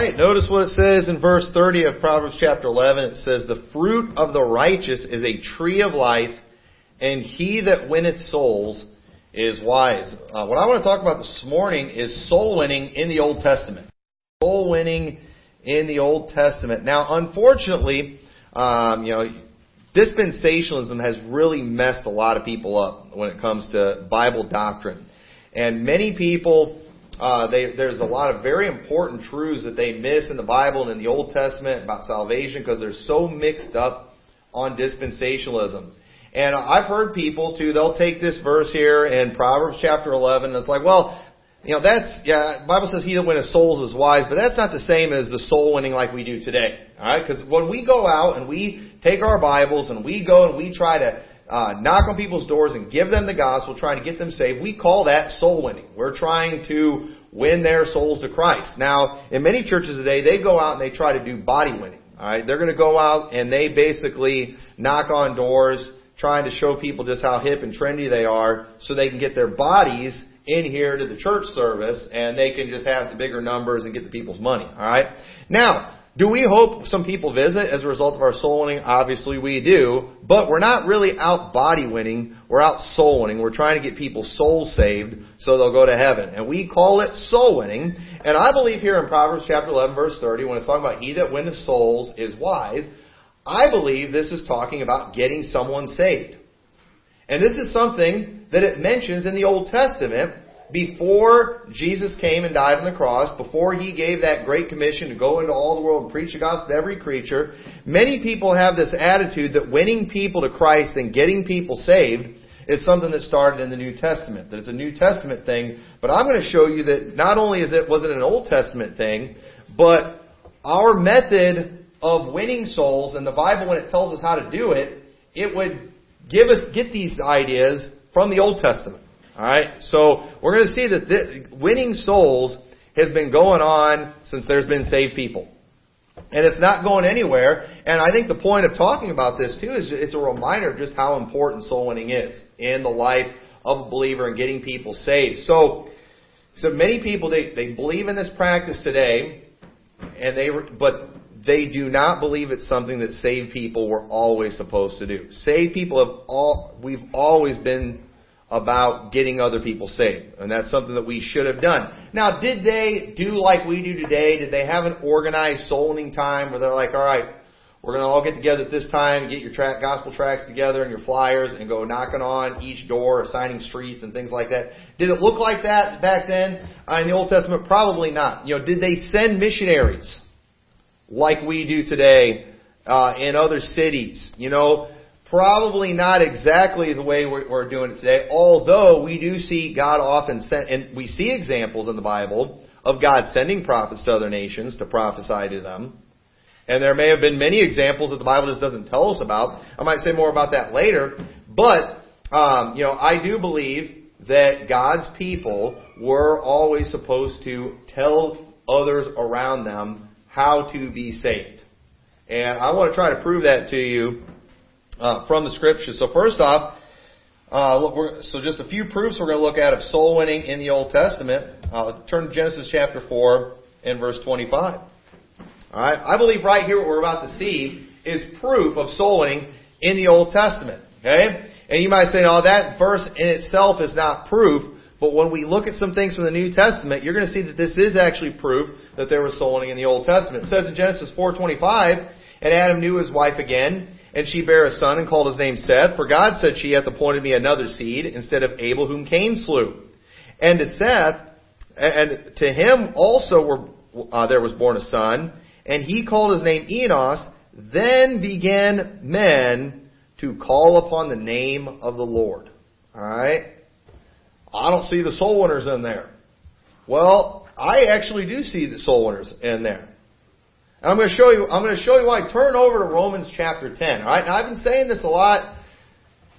right, notice what it says in verse 30 of Proverbs chapter 11. It says, The fruit of the righteous is a tree of life, and he that winneth souls is wise. Uh, what I want to talk about this morning is soul winning in the Old Testament. Soul winning in the Old Testament. Now, unfortunately, um, you know, dispensationalism has really messed a lot of people up when it comes to Bible doctrine. And many people uh, they, there's a lot of very important truths that they miss in the Bible and in the Old Testament about salvation because they're so mixed up on dispensationalism. And I've heard people too, they'll take this verse here in Proverbs chapter 11 and it's like, well, you know, that's, yeah, Bible says he that winneth souls is wise, but that's not the same as the soul winning like we do today. Alright? Because when we go out and we take our Bibles and we go and we try to uh, knock on people's doors and give them the gospel, trying to get them saved. We call that soul winning. We're trying to win their souls to Christ. Now, in many churches today, they go out and they try to do body winning. All right, they're going to go out and they basically knock on doors, trying to show people just how hip and trendy they are, so they can get their bodies in here to the church service, and they can just have the bigger numbers and get the people's money. All right. Now, do we hope some people visit as a result of our soul winning? Obviously we do, but we're not really out body winning, we're out soul winning. We're trying to get people soul saved so they'll go to heaven. And we call it soul winning. And I believe here in Proverbs chapter 11 verse 30, when it's talking about he that winneth souls is wise, I believe this is talking about getting someone saved. And this is something that it mentions in the Old Testament before Jesus came and died on the cross, before he gave that great commission to go into all the world and preach the gospel to every creature, many people have this attitude that winning people to Christ and getting people saved is something that started in the New Testament, that it's a New Testament thing. But I'm going to show you that not only is it wasn't an Old Testament thing, but our method of winning souls and the Bible when it tells us how to do it, it would give us get these ideas from the Old Testament. Alright? So, we're going to see that this, winning souls has been going on since there's been saved people. And it's not going anywhere. And I think the point of talking about this too is it's a reminder of just how important soul winning is in the life of a believer and getting people saved. So, so many people they, they believe in this practice today, and they but they do not believe it's something that saved people were always supposed to do. Saved people have all we've always been about getting other people saved. And that's something that we should have done. Now, did they do like we do today? Did they have an organized soul winning time where they're like, all right, we're going to all get together at this time, get your tra- gospel tracts together and your flyers and go knocking on each door, assigning streets and things like that. Did it look like that back then uh, in the Old Testament? Probably not. You know, did they send missionaries like we do today uh, in other cities? You know, Probably not exactly the way we're doing it today, although we do see God often send, and we see examples in the Bible of God sending prophets to other nations to prophesy to them. And there may have been many examples that the Bible just doesn't tell us about. I might say more about that later. But, um, you know, I do believe that God's people were always supposed to tell others around them how to be saved. And I want to try to prove that to you uh, from the scriptures. So first off, uh, look, so just a few proofs we're going to look at of soul winning in the Old Testament. Uh, turn to Genesis chapter 4 and verse 25. All right, I believe right here what we're about to see is proof of soul winning in the Old Testament. Okay, and you might say, "Oh, that verse in itself is not proof." But when we look at some things from the New Testament, you're going to see that this is actually proof that there was soul winning in the Old Testament. It says in Genesis 4:25, and Adam knew his wife again, and she bare a son and called his name Seth, for God said she hath appointed me another seed instead of Abel whom Cain slew. And to Seth, and to him also were, uh, there was born a son, and he called his name Enos. Then began men to call upon the name of the Lord. Alright? I don't see the soul winners in there. Well, I actually do see the soul winners in there. And I'm going to show you, I'm going to show you why. Turn over to Romans chapter 10. Alright? Now I've been saying this a lot.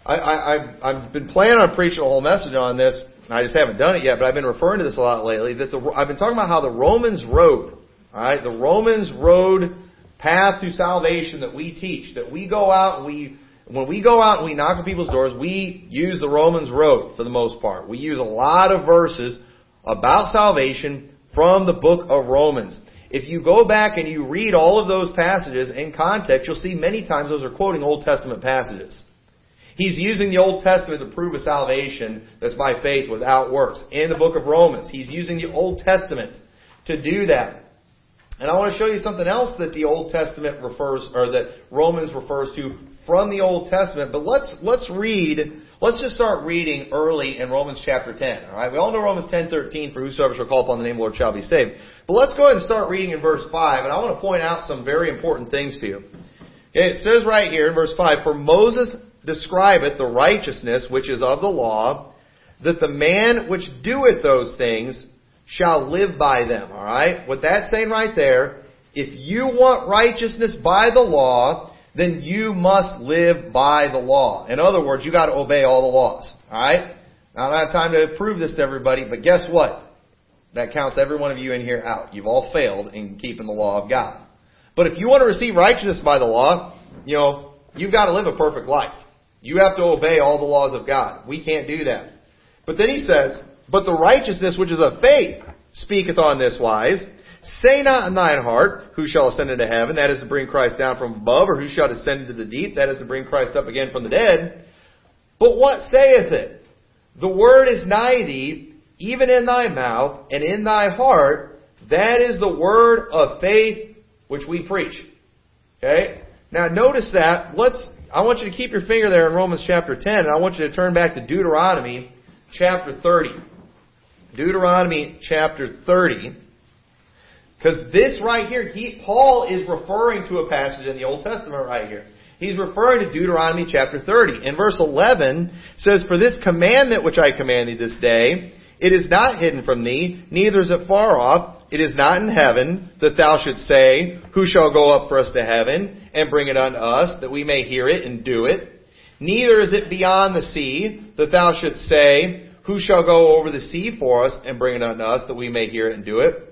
I, I, I've been planning on preaching a whole message on this. I just haven't done it yet, but I've been referring to this a lot lately. That the, I've been talking about how the Romans road, alright, the Romans road path to salvation that we teach, that we go out and we, when we go out and we knock on people's doors, we use the Romans road for the most part. We use a lot of verses about salvation from the book of Romans. If you go back and you read all of those passages in context, you'll see many times those are quoting Old Testament passages. He's using the Old Testament to prove a salvation that's by faith without works. In the book of Romans, he's using the Old Testament to do that. And I want to show you something else that the Old Testament refers, or that Romans refers to from the Old Testament. But let's, let's read, let's just start reading early in Romans chapter 10. Alright? We all know Romans 10:13, for whosoever shall call upon the name of the Lord shall be saved. But let's go ahead and start reading in verse 5, and I want to point out some very important things to you. Okay, it says right here in verse 5, For Moses describeth the righteousness which is of the law, that the man which doeth those things shall live by them. Alright? What that's saying right there, if you want righteousness by the law, then you must live by the law. In other words, you gotta obey all the laws. Alright? Now I don't have time to prove this to everybody, but guess what? That counts every one of you in here out. You've all failed in keeping the law of God. But if you want to receive righteousness by the law, you know, you've got to live a perfect life. You have to obey all the laws of God. We can't do that. But then he says, But the righteousness which is of faith speaketh on this wise. Say not in thine heart, Who shall ascend into heaven? That is to bring Christ down from above, or who shall descend into the deep? That is to bring Christ up again from the dead. But what saith it? The word is nigh thee, even in thy mouth and in thy heart. That is the word of faith which we preach. Okay? Now notice that. Let's I want you to keep your finger there in Romans chapter 10, and I want you to turn back to Deuteronomy chapter 30. Deuteronomy chapter 30. Because this right here, he, Paul is referring to a passage in the Old Testament right here. He's referring to Deuteronomy chapter 30. In verse 11 says, For this commandment which I command thee this day, it is not hidden from thee, neither is it far off. It is not in heaven that thou shouldst say, Who shall go up for us to heaven and bring it unto us, that we may hear it and do it? Neither is it beyond the sea that thou shouldst say, Who shall go over the sea for us and bring it unto us, that we may hear it and do it?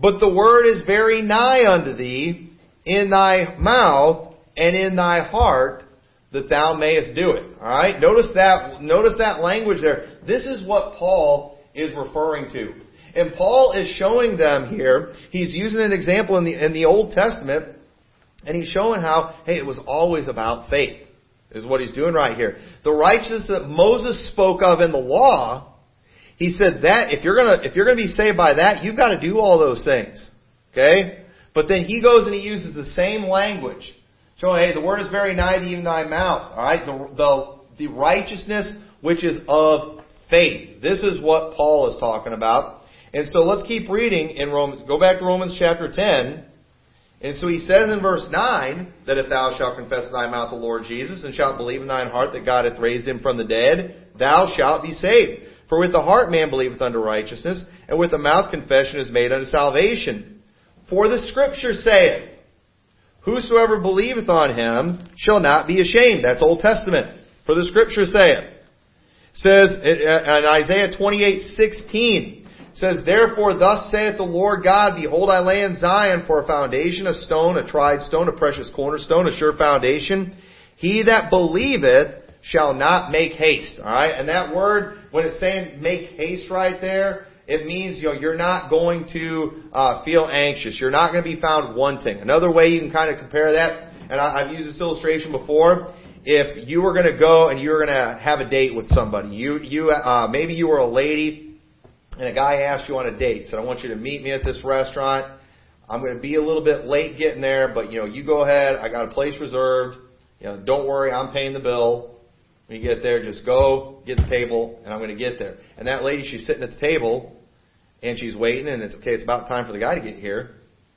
But the word is very nigh unto thee, in thy mouth and in thy heart, that thou mayest do it. Alright? Notice that, notice that language there. This is what Paul is referring to. And Paul is showing them here, he's using an example in the, in the Old Testament, and he's showing how, hey, it was always about faith, is what he's doing right here. The righteousness that Moses spoke of in the law, he said that, if you're gonna, if you're gonna be saved by that, you've got to do all those things. Okay? But then he goes and he uses the same language. Showing, hey, the word is very nigh to even thy mouth. Alright? The, the, the righteousness which is of faith. This is what Paul is talking about. And so let's keep reading in Romans. Go back to Romans chapter 10. And so he says in verse 9 that if thou shalt confess in thy mouth the Lord Jesus and shalt believe in thine heart that God hath raised him from the dead, thou shalt be saved. For with the heart man believeth unto righteousness, and with the mouth confession is made unto salvation. For the scripture saith, Whosoever believeth on him shall not be ashamed. That's Old Testament. For the scripture saith. Says in Isaiah 28:16 says, Therefore thus saith the Lord God, Behold, I lay in Zion for a foundation, a stone, a tried stone, a precious cornerstone, a sure foundation. He that believeth shall not make haste. Alright? And that word, when it's saying make haste right there, it means you know, you're not going to uh, feel anxious. You're not going to be found wanting. Another way you can kind of compare that, and I, I've used this illustration before, if you were going to go and you were going to have a date with somebody, you you uh, maybe you were a lady and a guy asked you on a date, said, I want you to meet me at this restaurant. I'm going to be a little bit late getting there, but you know, you go ahead. I got a place reserved. You know, don't worry, I'm paying the bill. When you get there, just go get the table, and I'm going to get there. And that lady, she's sitting at the table, and she's waiting, and it's okay. It's about time for the guy to get here.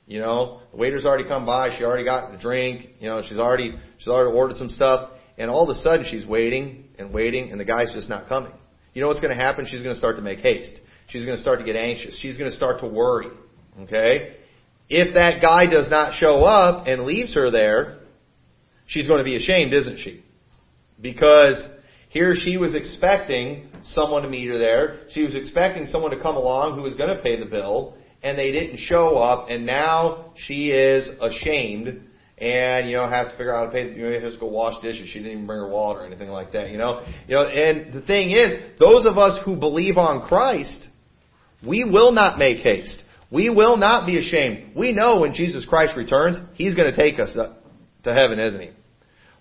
You know, the waiter's already come by. She already got the drink. You know, she's already she's already ordered some stuff, and all of a sudden she's waiting and waiting, and the guy's just not coming. You know what's going to happen? She's going to start to make haste. She's going to start to get anxious. She's going to start to worry. Okay? If that guy does not show up and leaves her there, she's going to be ashamed, isn't she? Because here she was expecting someone to meet her there. She was expecting someone to come along who was going to pay the bill, and they didn't show up, and now she is ashamed and you know has to figure out how to pay. You know, has to go wash dishes. She didn't even bring her wallet or anything like that. You know, you know. And the thing is, those of us who believe on Christ, we will not make haste. We will not be ashamed. We know when Jesus Christ returns, He's going to take us to heaven, isn't He?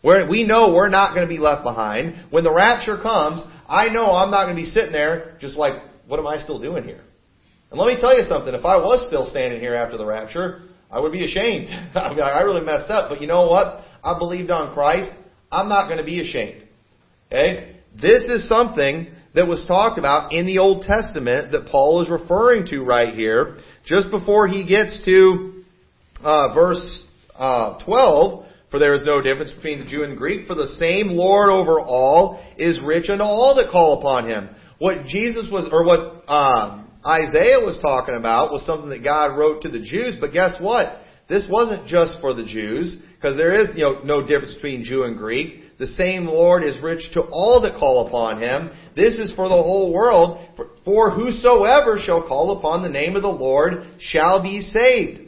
Where we know we're not going to be left behind. When the rapture comes, I know I'm not going to be sitting there just like, what am I still doing here? And let me tell you something. If I was still standing here after the rapture, I would be ashamed. I mean, I really messed up. But you know what? I believed on Christ. I'm not going to be ashamed. Okay? This is something that was talked about in the Old Testament that Paul is referring to right here, just before he gets to uh, verse uh, 12. For there is no difference between the Jew and the Greek, for the same Lord over all is rich unto all that call upon him. What Jesus was, or what um, Isaiah was talking about was something that God wrote to the Jews, but guess what? This wasn't just for the Jews, because there is you know, no difference between Jew and Greek. The same Lord is rich to all that call upon him. This is for the whole world. For whosoever shall call upon the name of the Lord shall be saved.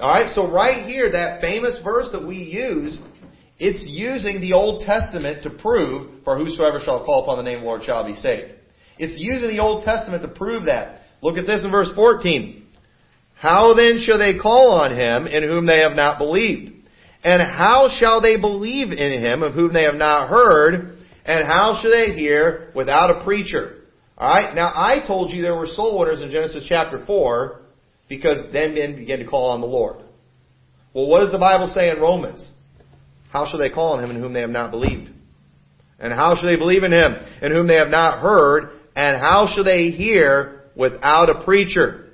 Alright, so right here, that famous verse that we use, it's using the Old Testament to prove, for whosoever shall call upon the name of the Lord shall be saved. It's using the Old Testament to prove that. Look at this in verse 14. How then shall they call on him in whom they have not believed? And how shall they believe in him of whom they have not heard? And how shall they hear without a preacher? Alright, now I told you there were soul winners in Genesis chapter 4 because then men began to call on the Lord. Well, what does the Bible say in Romans? How shall they call on him in whom they have not believed? And how shall they believe in him in whom they have not heard? And how shall they hear without a preacher?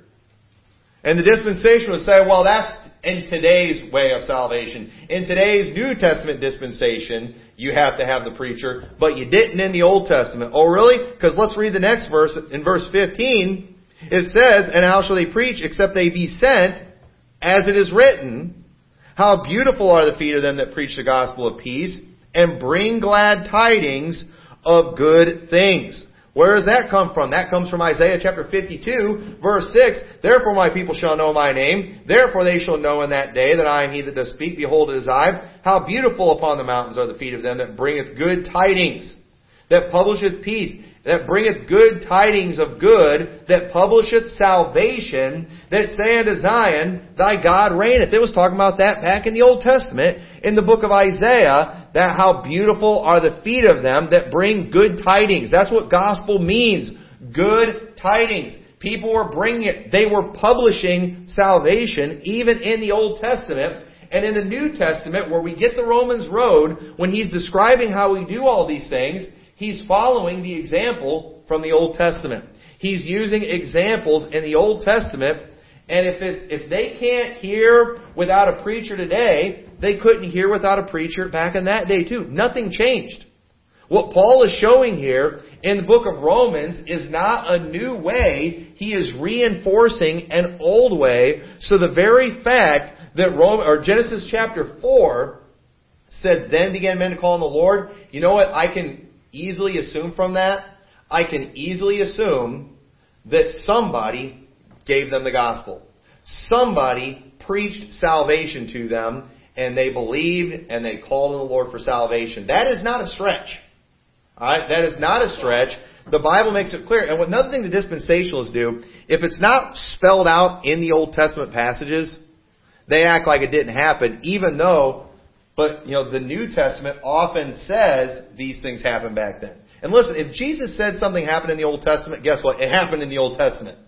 And the dispensation would say, well, that's in today's way of salvation. In today's New Testament dispensation, you have to have the preacher, but you didn't in the Old Testament. Oh, really? Because let's read the next verse. In verse 15, it says, And how shall they preach except they be sent, as it is written, How beautiful are the feet of them that preach the gospel of peace, and bring glad tidings of good things. Where does that come from? That comes from Isaiah chapter 52, verse 6. Therefore my people shall know my name. Therefore they shall know in that day that I am he that does speak. Behold, it is I. How beautiful upon the mountains are the feet of them that bringeth good tidings, that publisheth peace, that bringeth good tidings of good, that publisheth salvation, that say unto Zion, Thy God reigneth. It was talking about that back in the Old Testament, in the book of Isaiah, that how beautiful are the feet of them that bring good tidings. That's what gospel means. Good tidings. People were bringing it. They were publishing salvation, even in the Old Testament. And in the New Testament, where we get the Romans road, when he's describing how we do all these things, He's following the example from the Old Testament. He's using examples in the Old Testament, and if it's, if they can't hear without a preacher today, they couldn't hear without a preacher back in that day too. Nothing changed. What Paul is showing here in the book of Romans is not a new way. He is reinforcing an old way. So the very fact that Rome, or Genesis chapter 4 said, then began men to call on the Lord. You know what? I can easily assume from that? I can easily assume that somebody gave them the gospel. Somebody preached salvation to them and they believed and they called on the Lord for salvation. That is not a stretch. Alright? That is not a stretch. The Bible makes it clear. And another thing the dispensationalists do, if it's not spelled out in the Old Testament passages, they act like it didn't happen, even though but, you know, the New Testament often says these things happened back then. And listen, if Jesus said something happened in the Old Testament, guess what? It happened in the Old Testament.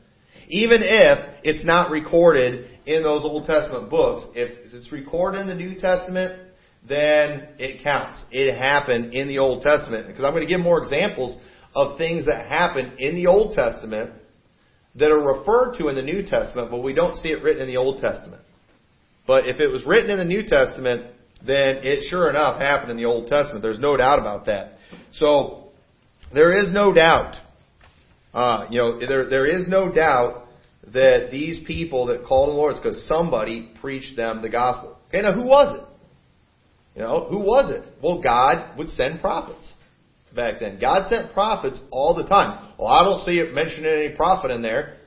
Even if it's not recorded in those Old Testament books, if it's recorded in the New Testament, then it counts. It happened in the Old Testament. Because I'm going to give more examples of things that happened in the Old Testament that are referred to in the New Testament, but we don't see it written in the Old Testament. But if it was written in the New Testament, then it sure enough happened in the Old Testament. There's no doubt about that. So there is no doubt. Uh, you know, there there is no doubt that these people that called the Lord is because somebody preached them the gospel. Okay, now who was it? You know, who was it? Well, God would send prophets back then. God sent prophets all the time. Well, I don't see it mentioning any prophet in there.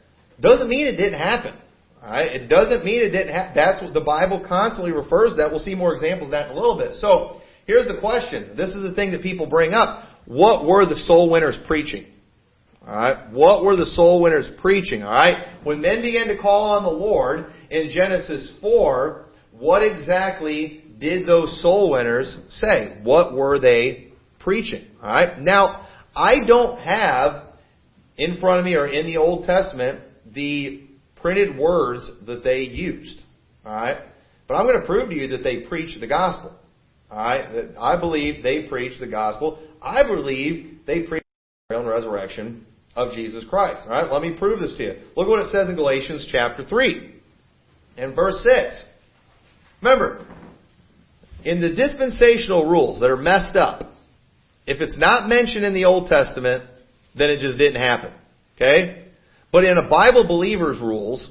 Doesn't mean it didn't happen. Right? It doesn't mean it didn't happen. That's what the Bible constantly refers to that. We'll see more examples of that in a little bit. So, here's the question. This is the thing that people bring up. What were the soul winners preaching? Alright? What were the soul winners preaching? Alright? When men began to call on the Lord in Genesis 4, what exactly did those soul winners say? What were they preaching? Alright? Now, I don't have in front of me or in the Old Testament the printed words that they used. Alright? But I'm going to prove to you that they preached the gospel. Alright? That I believe they preached the gospel. I believe they preached the and resurrection of Jesus Christ. Alright? Let me prove this to you. Look what it says in Galatians chapter 3 and verse 6. Remember, in the dispensational rules that are messed up, if it's not mentioned in the Old Testament, then it just didn't happen. Okay? But in a Bible believer's rules,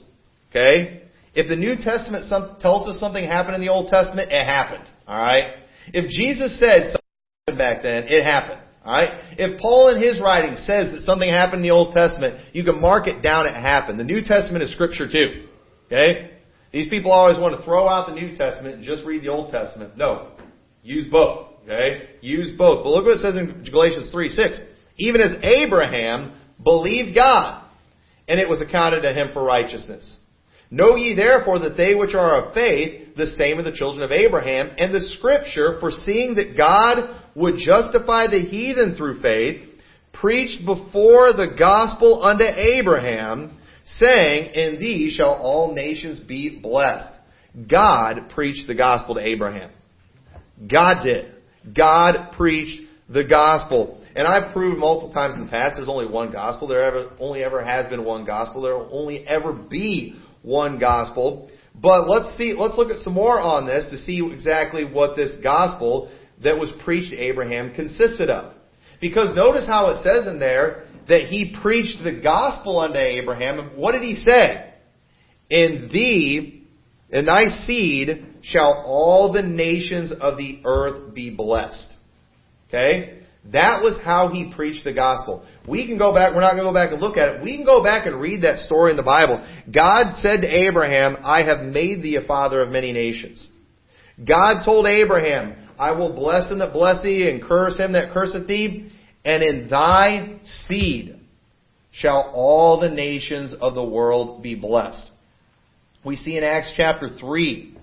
okay, if the New Testament some, tells us something happened in the Old Testament, it happened. Alright? If Jesus said something back then, it happened. Alright? If Paul in his writing says that something happened in the Old Testament, you can mark it down, it happened. The New Testament is scripture too. Okay? These people always want to throw out the New Testament and just read the Old Testament. No. Use both. Okay? Use both. But look what it says in Galatians 3 6. Even as Abraham believed God, and it was accounted to him for righteousness. Know ye therefore that they which are of faith, the same are the children of Abraham, and the scripture, foreseeing that God would justify the heathen through faith, preached before the gospel unto Abraham, saying, In thee shall all nations be blessed. God preached the gospel to Abraham. God did. God preached the gospel. And I've proved multiple times in the past there's only one gospel. There ever, only ever has been one gospel. There will only ever be one gospel. But let's see, let's look at some more on this to see exactly what this gospel that was preached to Abraham consisted of. Because notice how it says in there that he preached the gospel unto Abraham. What did he say? In thee, in thy seed, shall all the nations of the earth be blessed. Okay? That was how he preached the gospel. We can go back, we're not going to go back and look at it. We can go back and read that story in the Bible. God said to Abraham, I have made thee a father of many nations. God told Abraham, I will bless him that bless thee and curse him that curseth thee, and in thy seed shall all the nations of the world be blessed. We see in Acts chapter 3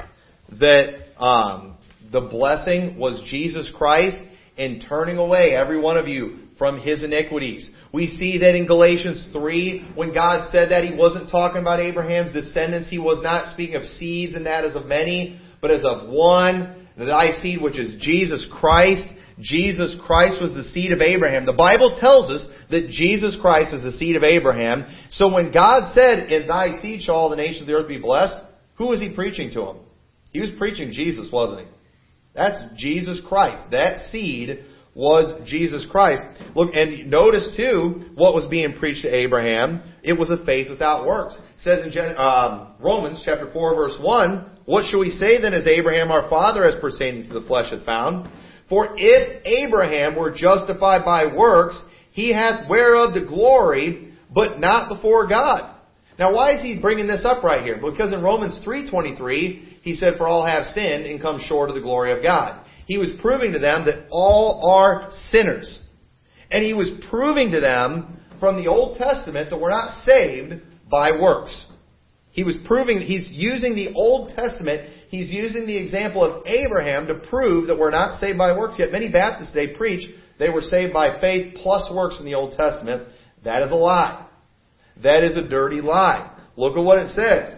that um, the blessing was Jesus Christ in turning away every one of you from his iniquities. We see that in Galatians 3, when God said that, he wasn't talking about Abraham's descendants. He was not speaking of seeds and that as of many, but as of one, thy seed, which is Jesus Christ. Jesus Christ was the seed of Abraham. The Bible tells us that Jesus Christ is the seed of Abraham. So when God said, in thy seed shall all the nations of the earth be blessed, who was he preaching to him? He was preaching Jesus, wasn't he? That's Jesus Christ. That seed was Jesus Christ. Look, and notice too what was being preached to Abraham. It was a faith without works. It says in Gen- uh, Romans chapter 4 verse 1, What shall we say then as Abraham our father as pertaining to the flesh hath found? For if Abraham were justified by works, he hath whereof the glory, but not before God. Now why is he bringing this up right here? Because in Romans 3.23, he said, For all have sinned and come short of the glory of God. He was proving to them that all are sinners. And he was proving to them from the Old Testament that we're not saved by works. He was proving, he's using the Old Testament, he's using the example of Abraham to prove that we're not saved by works. Yet many Baptists today preach they were saved by faith plus works in the Old Testament. That is a lie. That is a dirty lie. Look at what it says.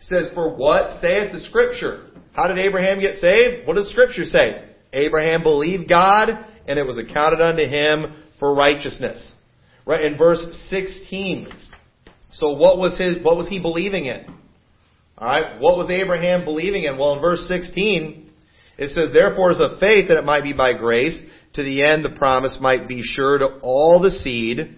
It says, For what saith the Scripture? How did Abraham get saved? What does Scripture say? Abraham believed God, and it was accounted unto him for righteousness. Right in verse 16. So what was his what was he believing in? Alright, what was Abraham believing in? Well in verse 16, it says, Therefore is of faith that it might be by grace, to the end the promise might be sure to all the seed,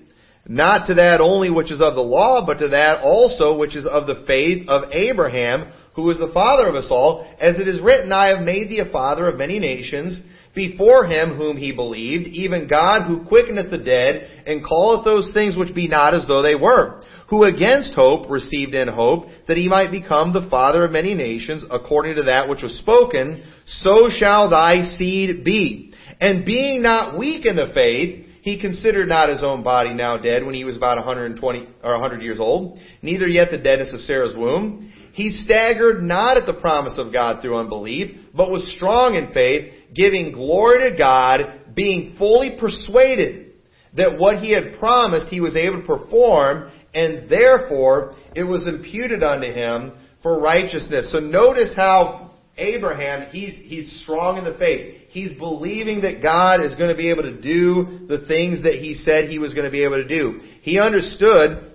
not to that only which is of the law, but to that also which is of the faith of Abraham, who is the father of us all, as it is written, I have made thee a father of many nations, before him whom he believed, even God who quickeneth the dead, and calleth those things which be not as though they were, who against hope received in hope, that he might become the father of many nations, according to that which was spoken, so shall thy seed be. And being not weak in the faith, he considered not his own body now dead when he was about 120 or 100 years old, neither yet the deadness of Sarah's womb. He staggered not at the promise of God through unbelief, but was strong in faith, giving glory to God, being fully persuaded that what he had promised he was able to perform, and therefore it was imputed unto him for righteousness. So notice how Abraham, he's, he's strong in the faith. He's believing that God is going to be able to do the things that he said he was going to be able to do. He understood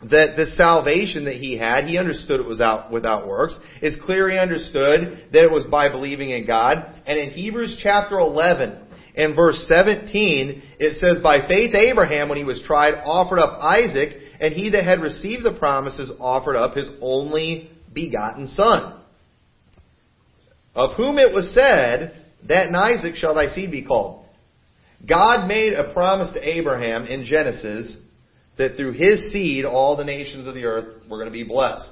that the salvation that he had, he understood it was out without works. It's clear he understood that it was by believing in God. And in Hebrews chapter 11, in verse 17, it says, By faith Abraham, when he was tried, offered up Isaac, and he that had received the promises offered up his only begotten son, of whom it was said, That in Isaac shall thy seed be called. God made a promise to Abraham in Genesis that through his seed all the nations of the earth were going to be blessed.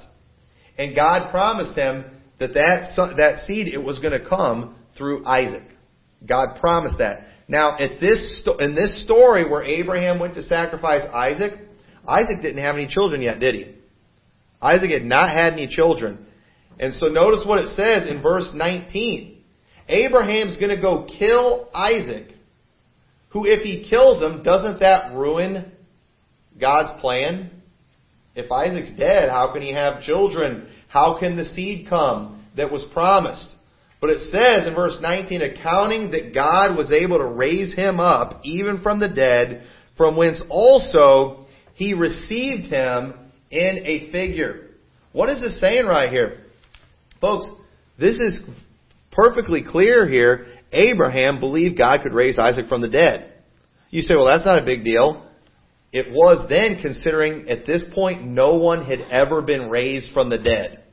And God promised him that that, that seed, it was going to come through Isaac. God promised that. Now, at this, in this story where Abraham went to sacrifice Isaac, Isaac didn't have any children yet, did he? Isaac had not had any children. And so notice what it says in verse 19. Abraham's going to go kill Isaac, who if he kills him, doesn't that ruin God's plan? If Isaac's dead, how can he have children? How can the seed come that was promised? But it says in verse 19, accounting that God was able to raise him up even from the dead, from whence also he received him in a figure. What is this saying right here? Folks, this is perfectly clear here. Abraham believed God could raise Isaac from the dead. You say, well, that's not a big deal. It was then, considering at this point no one had ever been raised from the dead.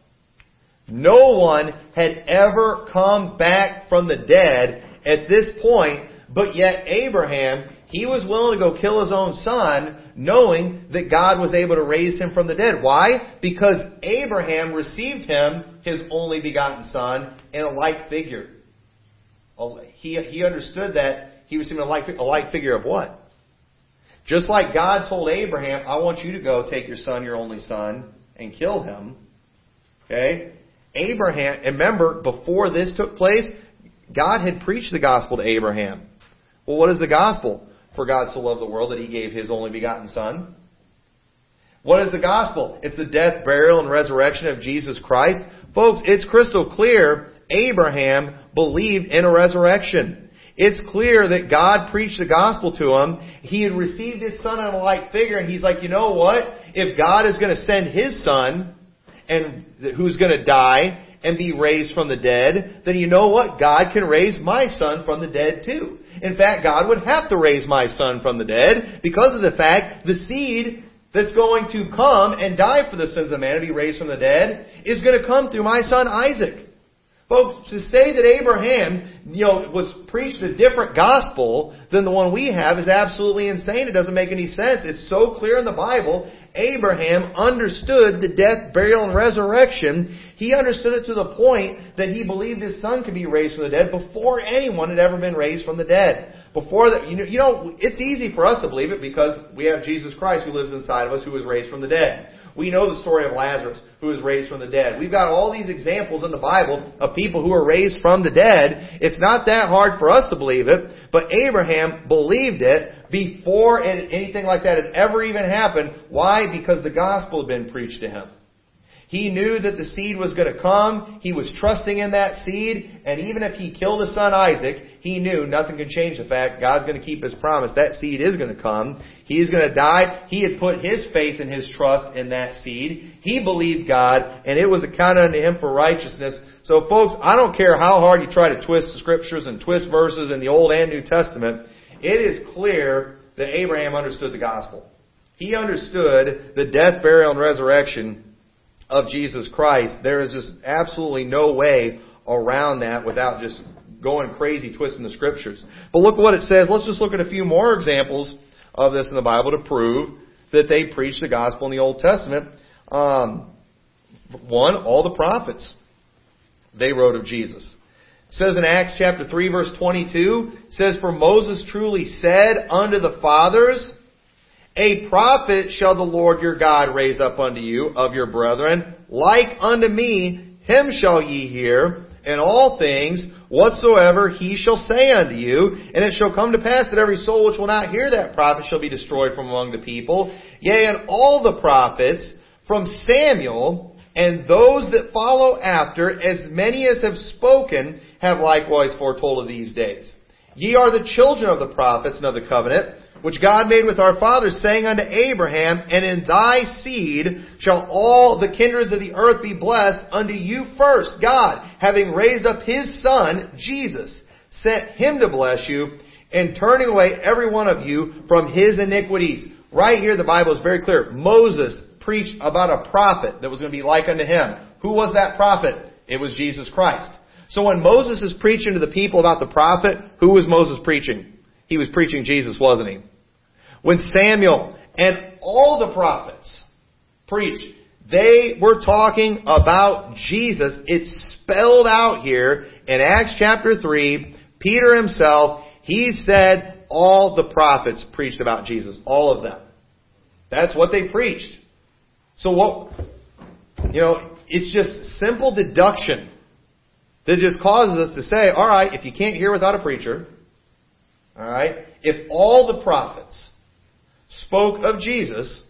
No one had ever come back from the dead at this point, but yet Abraham, he was willing to go kill his own son, knowing that God was able to raise him from the dead. Why? Because Abraham received him, his only begotten son, in a like figure. He, he understood that he received a like, a like figure of what? Just like God told Abraham, I want you to go take your son, your only son, and kill him. Okay? Abraham, remember, before this took place, God had preached the gospel to Abraham. Well, what is the gospel? For God so loved the world that he gave his only begotten Son. What is the gospel? It's the death, burial, and resurrection of Jesus Christ. Folks, it's crystal clear Abraham believed in a resurrection. It's clear that God preached the gospel to him. He had received his son in a light figure, and he's like, you know what? If God is going to send his son, and who's going to die and be raised from the dead, then you know what? God can raise my son from the dead too. In fact, God would have to raise my son from the dead because of the fact the seed that's going to come and die for the sins of man and be raised from the dead is going to come through my son Isaac. Folks, to say that Abraham, you know, was preached a different gospel than the one we have is absolutely insane. It doesn't make any sense. It's so clear in the Bible. Abraham understood the death, burial, and resurrection. He understood it to the point that he believed his son could be raised from the dead before anyone had ever been raised from the dead. Before that, you know, you know, it's easy for us to believe it because we have Jesus Christ who lives inside of us who was raised from the dead. We know the story of Lazarus who was raised from the dead. We've got all these examples in the Bible of people who were raised from the dead. It's not that hard for us to believe it, but Abraham believed it before anything like that had ever even happened. Why? Because the gospel had been preached to him. He knew that the seed was going to come. He was trusting in that seed. And even if he killed his son Isaac, he knew nothing could change the fact God's going to keep his promise. That seed is going to come. He's going to die. He had put his faith and his trust in that seed. He believed God, and it was accounted unto him for righteousness. So folks, I don't care how hard you try to twist the scriptures and twist verses in the Old and New Testament, it is clear that Abraham understood the gospel. He understood the death, burial, and resurrection of Jesus Christ, there is just absolutely no way around that without just going crazy twisting the scriptures. But look what it says. Let's just look at a few more examples of this in the Bible to prove that they preached the gospel in the Old Testament. Um, one, all the prophets, they wrote of Jesus. It says in Acts chapter 3 verse 22, says, For Moses truly said unto the fathers, A prophet shall the Lord your God raise up unto you of your brethren, like unto me, him shall ye hear, in all things whatsoever he shall say unto you, and it shall come to pass that every soul which will not hear that prophet shall be destroyed from among the people. Yea, and all the prophets from Samuel and those that follow after, as many as have spoken, have likewise foretold of these days. Ye are the children of the prophets and of the covenant, which God made with our fathers, saying unto Abraham, And in thy seed shall all the kindreds of the earth be blessed, unto you first, God, having raised up his son, Jesus, sent him to bless you, and turning away every one of you from his iniquities. Right here the Bible is very clear. Moses preached about a prophet that was going to be like unto him. Who was that prophet? It was Jesus Christ. So when Moses is preaching to the people about the prophet, who was Moses preaching? He was preaching Jesus, wasn't he? When Samuel and all the prophets preached, they were talking about Jesus. It's spelled out here in Acts chapter 3. Peter himself, he said all the prophets preached about Jesus. All of them. That's what they preached. So what, you know, it's just simple deduction that just causes us to say, alright, if you can't hear without a preacher, alright, if all the prophets spoke of Jesus,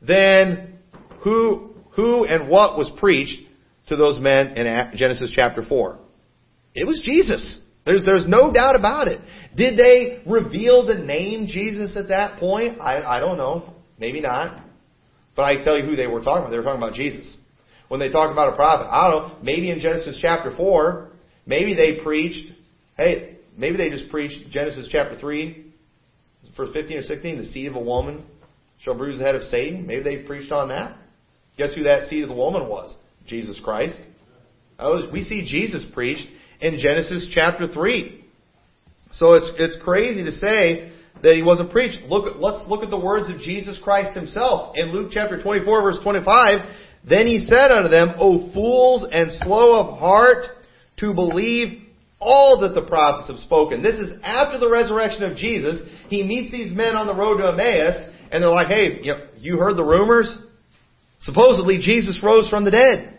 then who, who and what was preached to those men in Genesis chapter 4? It was Jesus. There's, there's no doubt about it. Did they reveal the name Jesus at that point? I, I don't know. Maybe not. But I tell you who they were talking about. They were talking about Jesus. When they talk about a prophet, I don't know, maybe in Genesis chapter 4, maybe they preached, hey, maybe they just preached Genesis chapter 3, verse 15 or 16, the seed of a woman shall bruise the head of Satan. Maybe they preached on that. Guess who that seed of the woman was? Jesus Christ. We see Jesus preached in Genesis chapter 3. So it's, it's crazy to say that he wasn't preached. Look, let's look at the words of Jesus Christ himself. In Luke chapter 24 verse 25, Then he said unto them, O fools and slow of heart to believe all that the prophets have spoken. This is after the resurrection of Jesus. He meets these men on the road to Emmaus, and they're like, hey, you heard the rumors? Supposedly Jesus rose from the dead.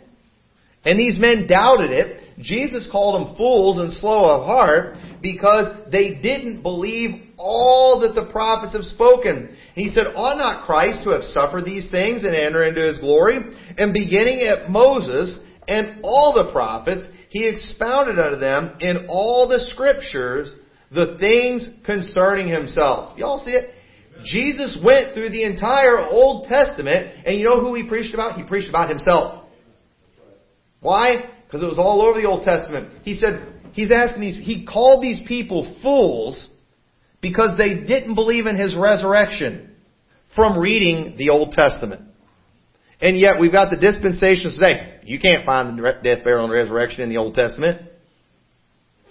And these men doubted it. Jesus called them fools and slow of heart because they didn't believe all that the prophets have spoken. And he said, Ought not Christ to have suffered these things and enter into his glory? And beginning at Moses and all the prophets, he expounded unto them in all the scriptures the things concerning himself. Y'all see it? Jesus went through the entire Old Testament, and you know who he preached about? He preached about himself. Why? Because it was all over the Old Testament. He said, he's asking these, he called these people fools because they didn't believe in his resurrection from reading the Old Testament. And yet we've got the dispensations today. You can't find the death, burial, and resurrection in the Old Testament.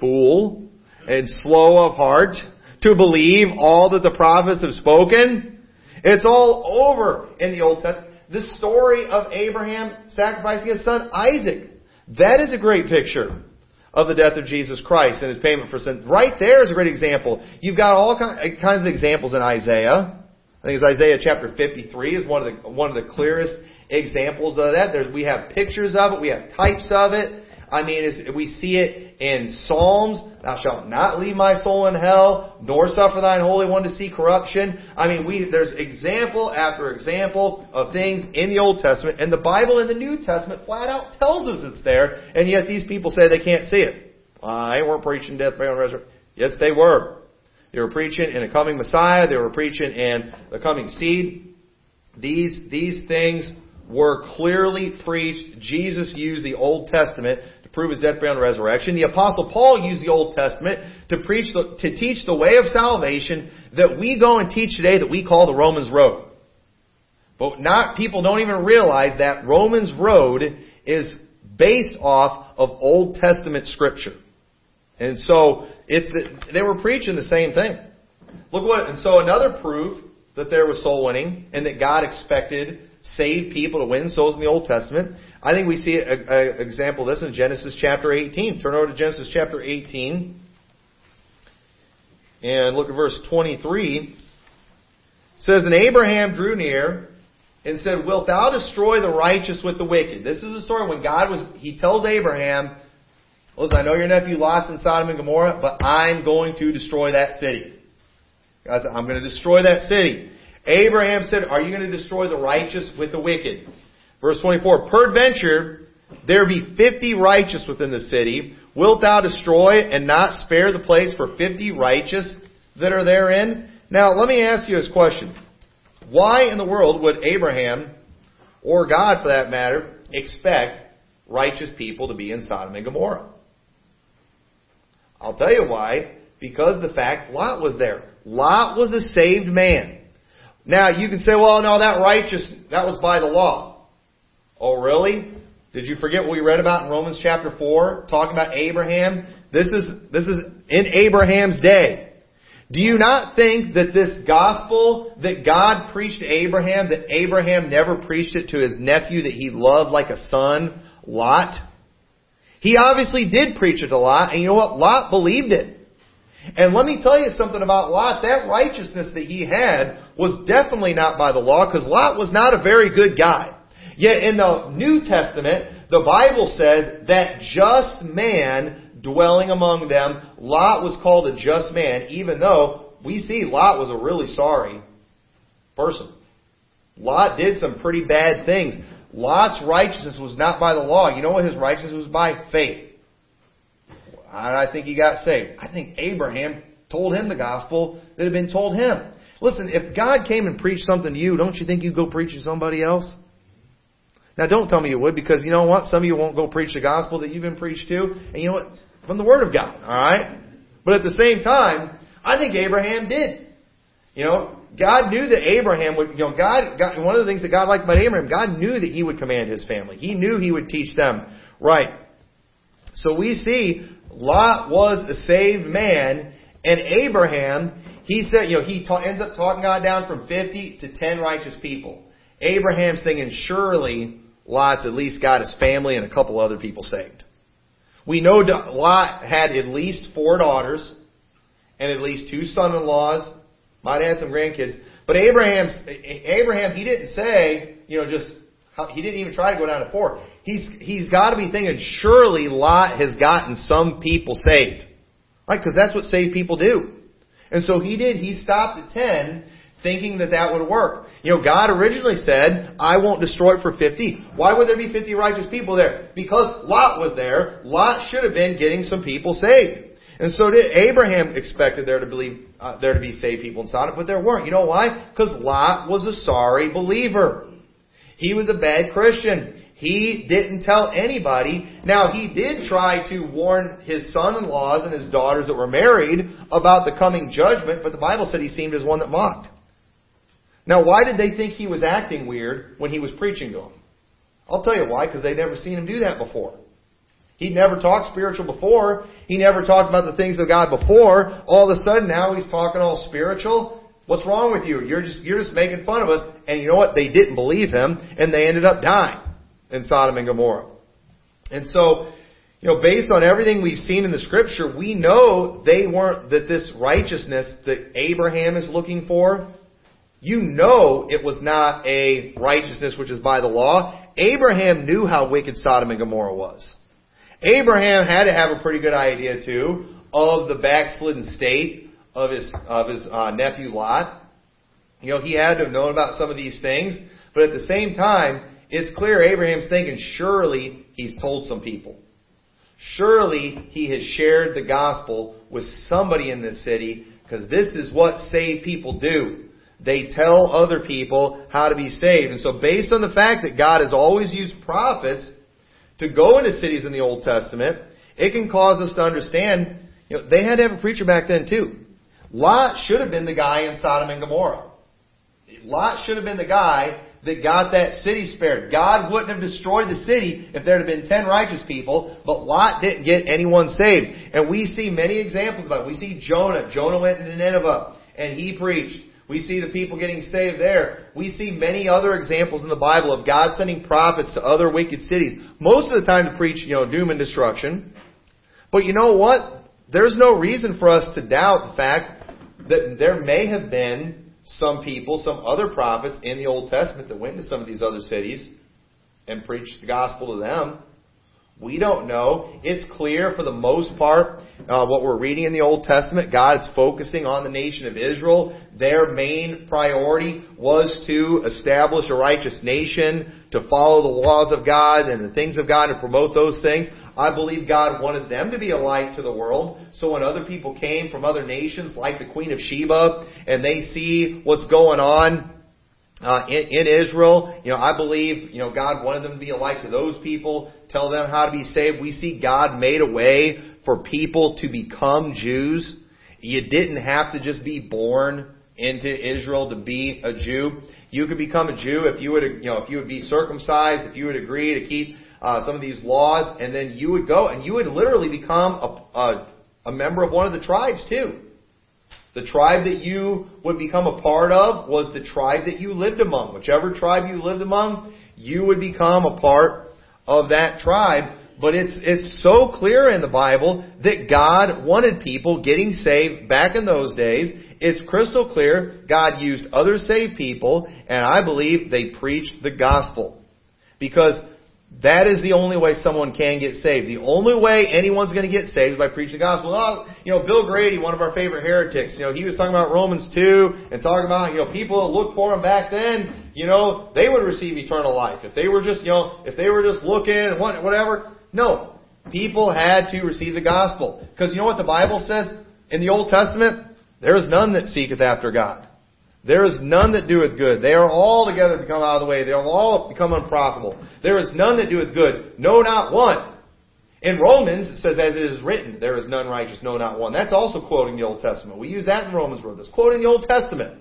Fool and slow of heart to believe all that the prophets have spoken. It's all over in the Old Testament. The story of Abraham sacrificing his son Isaac. That is a great picture of the death of Jesus Christ and his payment for sin. Right there is a great example. You've got all kinds of examples in Isaiah. I think it's Isaiah chapter 53 is one of the, one of the clearest examples of that. There's, we have pictures of it. We have types of it. I mean, we see it in Psalms. Thou shalt not leave my soul in hell, nor suffer thine Holy One to see corruption. I mean, we, there's example after example of things in the Old Testament, and the Bible in the New Testament flat out tells us it's there, and yet these people say they can't see it. Uh, they weren't preaching death, burial, and resurrection. Yes, they were. They were preaching in a coming Messiah. They were preaching in the coming seed. These, these things were clearly preached. Jesus used the Old Testament prove his death, burial, and resurrection. The apostle Paul used the Old Testament to preach, the, to teach the way of salvation that we go and teach today that we call the Romans Road. But not, people don't even realize that Romans Road is based off of Old Testament scripture. And so, it's the, they were preaching the same thing. Look what, and so another proof that there was soul winning and that God expected saved people to win souls in the Old Testament. I think we see an example of this in Genesis chapter 18. Turn over to Genesis chapter 18 and look at verse 23. It says, And Abraham drew near and said, Wilt thou destroy the righteous with the wicked? This is the story when God was, he tells Abraham, Listen, I know your nephew Lot's in Sodom and Gomorrah, but I'm going to destroy that city. God said, I'm going to destroy that city. Abraham said, Are you going to destroy the righteous with the wicked? Verse 24, Peradventure, there be fifty righteous within the city. Wilt thou destroy and not spare the place for fifty righteous that are therein? Now, let me ask you this question. Why in the world would Abraham, or God for that matter, expect righteous people to be in Sodom and Gomorrah? I'll tell you why. Because the fact Lot was there. Lot was a saved man. Now you can say, well, no, that righteous, that was by the law. Oh, really? Did you forget what we read about in Romans chapter 4, talking about Abraham? This is, this is in Abraham's day. Do you not think that this gospel that God preached to Abraham, that Abraham never preached it to his nephew that he loved like a son, Lot? He obviously did preach it to Lot, and you know what? Lot believed it. And let me tell you something about Lot. That righteousness that he had was definitely not by the law, because Lot was not a very good guy. Yet in the New Testament, the Bible says that just man dwelling among them, Lot was called a just man, even though we see Lot was a really sorry person. Lot did some pretty bad things. Lot's righteousness was not by the law. You know what his righteousness was by? Faith. I think he got saved. I think Abraham told him the gospel that had been told him. Listen, if God came and preached something to you, don't you think you'd go preach to somebody else? Now don't tell me you would, because you know what? Some of you won't go preach the gospel that you've been preached to, and you know what? From the Word of God, alright? But at the same time, I think Abraham did. You know, God knew that Abraham would, you know, God, God, one of the things that God liked about Abraham, God knew that he would command his family. He knew he would teach them right. So we see Lot was a saved man, and Abraham, he said, you know, he ta- ends up talking God down from 50 to 10 righteous people. Abraham's thinking, surely Lot's at least got his family and a couple other people saved. We know Lot had at least four daughters and at least two son-in-laws might have had some grandkids. But Abraham's, Abraham, he didn't say, you know, just, he didn't even try to go down to four. He's, he's got to be thinking, surely Lot has gotten some people saved. Right? Because that's what saved people do. And so he did. He stopped at 10 thinking that that would work. You know, God originally said, I won't destroy it for 50. Why would there be 50 righteous people there? Because Lot was there. Lot should have been getting some people saved. And so did Abraham expected there to believe uh, there to be saved people in Sodom, but there weren't. You know why? Because Lot was a sorry believer. He was a bad Christian. He didn't tell anybody. Now, he did try to warn his son-in-laws and his daughters that were married about the coming judgment, but the Bible said he seemed as one that mocked. Now, why did they think he was acting weird when he was preaching to them? I'll tell you why, because they'd never seen him do that before. He'd never talked spiritual before. He never talked about the things of God before. All of a sudden now he's talking all spiritual. What's wrong with you? You're just, you're just making fun of us. And you know what? They didn't believe him and they ended up dying in Sodom and Gomorrah. And so, you know, based on everything we've seen in the scripture, we know they weren't, that this righteousness that Abraham is looking for, you know it was not a righteousness which is by the law. Abraham knew how wicked Sodom and Gomorrah was. Abraham had to have a pretty good idea too of the backslidden state of his of his uh, nephew Lot. You know, he had to have known about some of these things, but at the same time, it's clear Abraham's thinking surely he's told some people. Surely he has shared the gospel with somebody in this city because this is what saved people do. They tell other people how to be saved. And so based on the fact that God has always used prophets to go into cities in the Old Testament, it can cause us to understand, you know, they had to have a preacher back then too. Lot should have been the guy in Sodom and Gomorrah. Lot should have been the guy that got that city spared. God wouldn't have destroyed the city if there had been ten righteous people, but Lot didn't get anyone saved. And we see many examples of that. We see Jonah. Jonah went into Nineveh and he preached. We see the people getting saved there. We see many other examples in the Bible of God sending prophets to other wicked cities. Most of the time to preach, you know, doom and destruction. But you know what? There's no reason for us to doubt the fact that there may have been some people, some other prophets in the Old Testament that went to some of these other cities and preached the gospel to them. We don't know. It's clear for the most part uh, what we're reading in the Old Testament. God is focusing on the nation of Israel. Their main priority was to establish a righteous nation, to follow the laws of God and the things of God, and promote those things. I believe God wanted them to be a light to the world. So when other people came from other nations, like the Queen of Sheba, and they see what's going on uh, in, in Israel, you know, I believe, you know, God wanted them to be a light to those people, tell them how to be saved. We see God made a way for people to become Jews. You didn't have to just be born into Israel to be a Jew. You could become a Jew if you would, you know, if you would be circumcised, if you would agree to keep uh, some of these laws, and then you would go and you would literally become a, a, a member of one of the tribes too. The tribe that you would become a part of was the tribe that you lived among. Whichever tribe you lived among, you would become a part of that tribe. But it's, it's so clear in the Bible that God wanted people getting saved back in those days. It's crystal clear God used other saved people, and I believe they preached the gospel. Because that is the only way someone can get saved. The only way anyone's going to get saved is by preaching the gospel. Oh, you know, Bill Grady, one of our favorite heretics, you know, he was talking about Romans 2 and talking about, you know, people that looked for him back then, you know, they would receive eternal life. If they were just, you know, if they were just looking and whatever. No. People had to receive the gospel. Because you know what the Bible says in the Old Testament? There is none that seeketh after God. There is none that doeth good. They are all together become out of the way. They have all become unprofitable. There is none that doeth good. No, not one. In Romans, it says, as it is written, there is none righteous, no, not one. That's also quoting the Old Testament. We use that in Romans Road. That's quoting the Old Testament.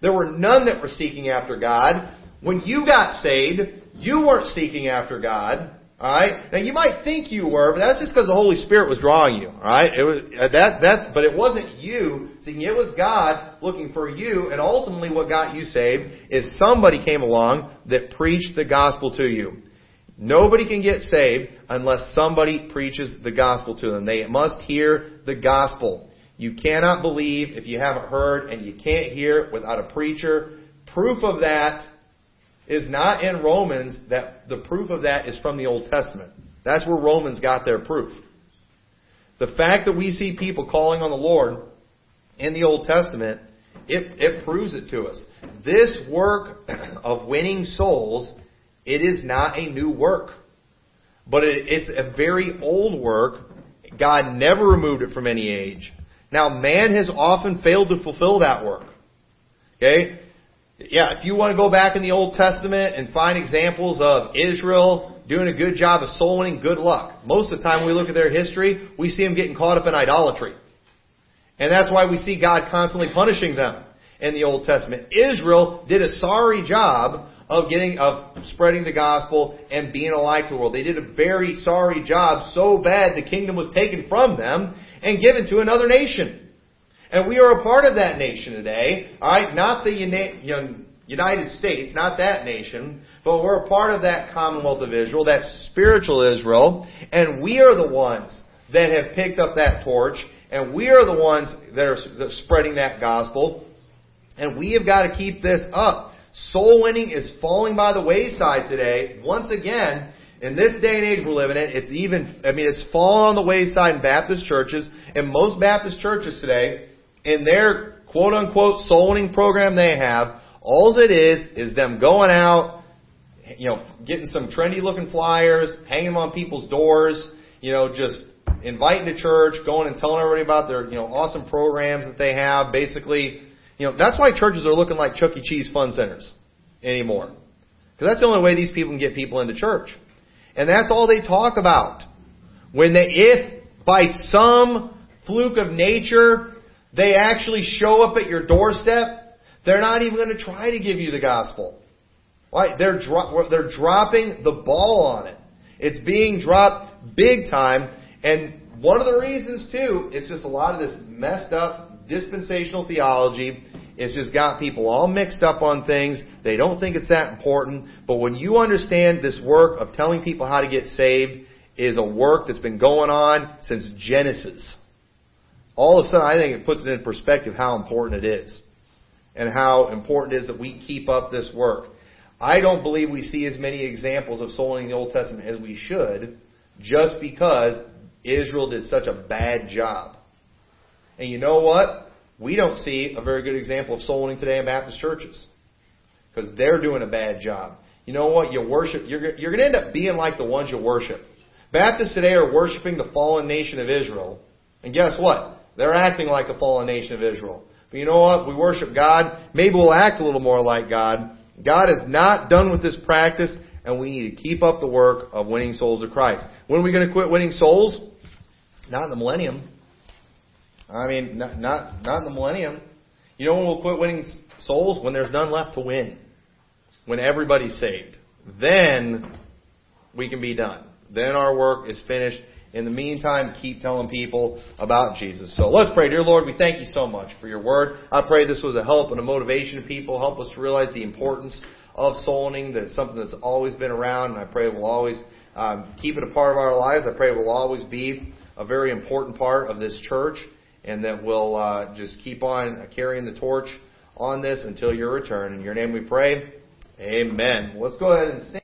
There were none that were seeking after God. When you got saved, you weren't seeking after God. Alright? Now you might think you were, but that's just because the Holy Spirit was drawing you. Alright? It was, uh, that, that's, but it wasn't you seeking, it was God looking for you, and ultimately what got you saved is somebody came along that preached the gospel to you. Nobody can get saved unless somebody preaches the gospel to them. They must hear the gospel. You cannot believe if you haven't heard, and you can't hear without a preacher. Proof of that is not in Romans that the proof of that is from the Old Testament. That's where Romans got their proof. The fact that we see people calling on the Lord in the Old Testament, it, it proves it to us. This work of winning souls, it is not a new work. But it, it's a very old work. God never removed it from any age. Now, man has often failed to fulfill that work. Okay? Yeah, if you want to go back in the Old Testament and find examples of Israel doing a good job of soul winning, good luck. Most of the time we look at their history, we see them getting caught up in idolatry. And that's why we see God constantly punishing them in the Old Testament. Israel did a sorry job of getting, of spreading the gospel and being a light to the world. They did a very sorry job, so bad the kingdom was taken from them and given to another nation. And we are a part of that nation today. Alright, not the United States, not that nation, but we're a part of that Commonwealth of Israel, that spiritual Israel, and we are the ones that have picked up that torch, and we are the ones that are spreading that gospel, and we have got to keep this up. Soul winning is falling by the wayside today. Once again, in this day and age we're living in, it's even, I mean, it's fallen on the wayside in Baptist churches, and most Baptist churches today in their quote unquote soul winning program they have, all it is is them going out, you know, getting some trendy looking flyers, hanging them on people's doors, you know, just inviting to church, going and telling everybody about their, you know, awesome programs that they have. Basically, you know, that's why churches are looking like Chuck E. Cheese fun centers anymore. Because that's the only way these people can get people into church. And that's all they talk about. When they, if by some fluke of nature they actually show up at your doorstep, they're not even going to try to give you the gospel. Right? They're, dro- they're dropping the ball on it. It's being dropped big time. And one of the reasons, too, it's just a lot of this messed up dispensational theology It's just got people all mixed up on things. They don't think it's that important. But when you understand this work of telling people how to get saved is a work that's been going on since Genesis, all of a sudden I think it puts it in perspective how important it is. And how important it is that we keep up this work. I don't believe we see as many examples of souling in the Old Testament as we should, just because Israel did such a bad job. And you know what? We don't see a very good example of soul winning today in Baptist churches. Because they're doing a bad job. You know what? You worship, you're, you're going to end up being like the ones you worship. Baptists today are worshiping the fallen nation of Israel. And guess what? They're acting like the fallen nation of Israel. But you know what? We worship God. Maybe we'll act a little more like God. God is not done with this practice, and we need to keep up the work of winning souls to Christ. When are we going to quit winning souls? Not in the millennium. I mean, not, not, not in the millennium. You know when we'll quit winning souls? When there's none left to win. When everybody's saved. Then we can be done. Then our work is finished. In the meantime, keep telling people about Jesus. So let's pray. Dear Lord, we thank you so much for your word. I pray this was a help and a motivation to people. Help us to realize the importance of soul winning. That's something that's always been around, and I pray we'll always um, keep it a part of our lives. I pray it will always be a very important part of this church and that we'll uh, just keep on carrying the torch on this until your return. In your name we pray. Amen. Let's go ahead and stand.